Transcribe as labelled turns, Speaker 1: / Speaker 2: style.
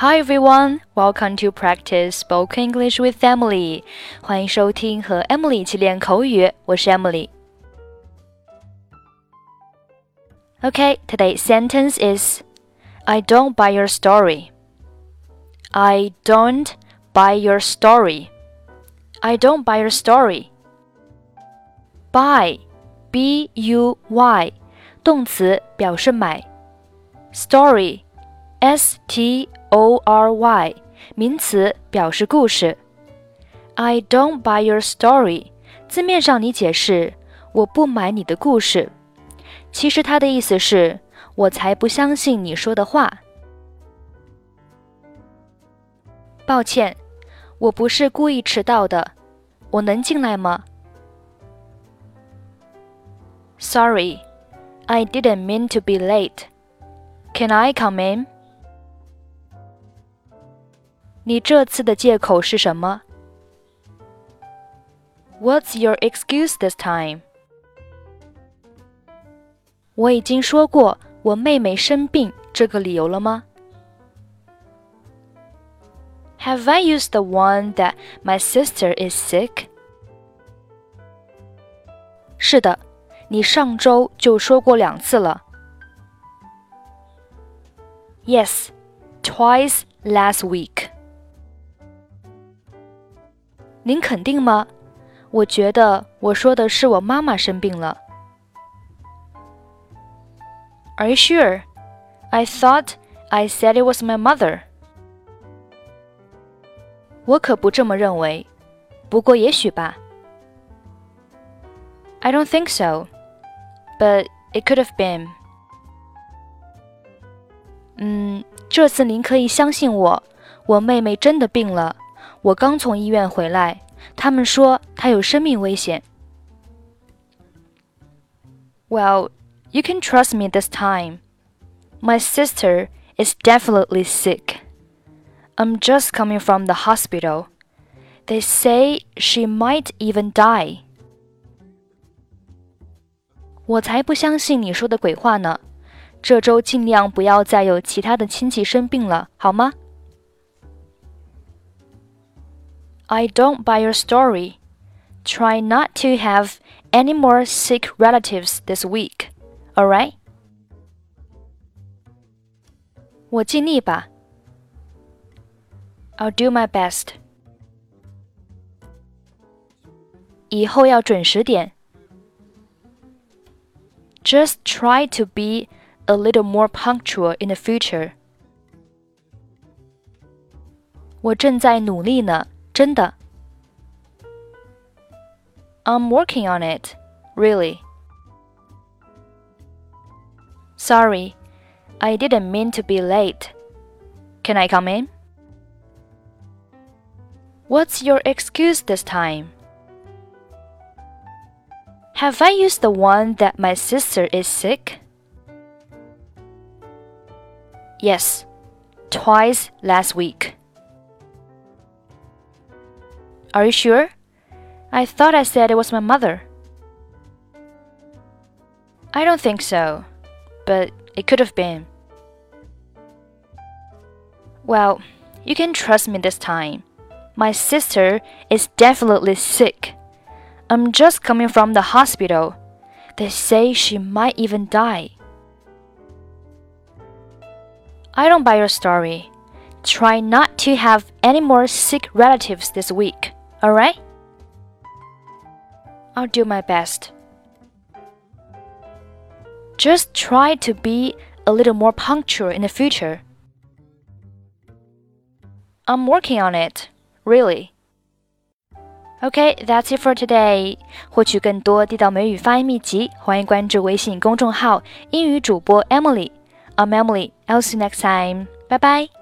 Speaker 1: Hi everyone, welcome to practice spoken English with Emily. 欢迎收听和 Emily 一起练口语，我是 Emily。Okay, today's sentence is I don't buy your story. I don't buy your story. I don't buy your story. Buy, b u y，动词表示买。Story, s t o r y，名词表示故事。I don't buy your story，字面上你解释我不买你的故事，其实它的意思是我才不相信你说的话。抱歉，我不是故意迟到的，我能进来吗？Sorry, I didn't mean to be late. Can I come in? 你这次的借口是什么？What's your excuse this time？我已经说过我妹妹生病这个理由了吗？Have I used the one that my sister is sick？是的，你上周就说过两次了。Yes, twice last week. 您肯定吗？我觉得我说的是我妈妈生病了。Are you sure? I thought I said it was my mother. 我可不这么认为，不过也许吧。I don't think so, but it could have been. 嗯，这次您可以相信我，我妹妹真的病了。 我刚从医院回来，他们说她有生命危险。Well, you can trust me this time. My sister is definitely sick. I'm just coming from the hospital. They say she might even die. 我才不相信你说的鬼话呢！这周尽量不要再有其他的亲戚生病了，好吗 ？I don't buy your story. Try not to have any more sick relatives this week. Alright? 我尽力吧。I'll do my best. 以后要准时点。Just try to be a little more punctual in the future. 我正在努力呢。 真的。I'm working on it, really. Sorry, I didn't mean to be late. Can I come in? What's your excuse this time? Have I used the one that my sister is sick? Yes, twice last week. Are you sure? I thought I said it was my mother. I don't think so, but it could have been. Well, you can trust me this time. My sister is definitely sick. I'm just coming from the hospital. They say she might even die. I don't buy your story. Try not to have any more sick relatives this week Alright? I'll do my best. Just try to be a little more punctual in the future. I'm working on it, really. Okay, that's it for today. 获取更多地道美语发音秘籍，欢迎关注微信公众号“英语主播 Emily”。I'm Emily. I'll see you next time. Bye bye.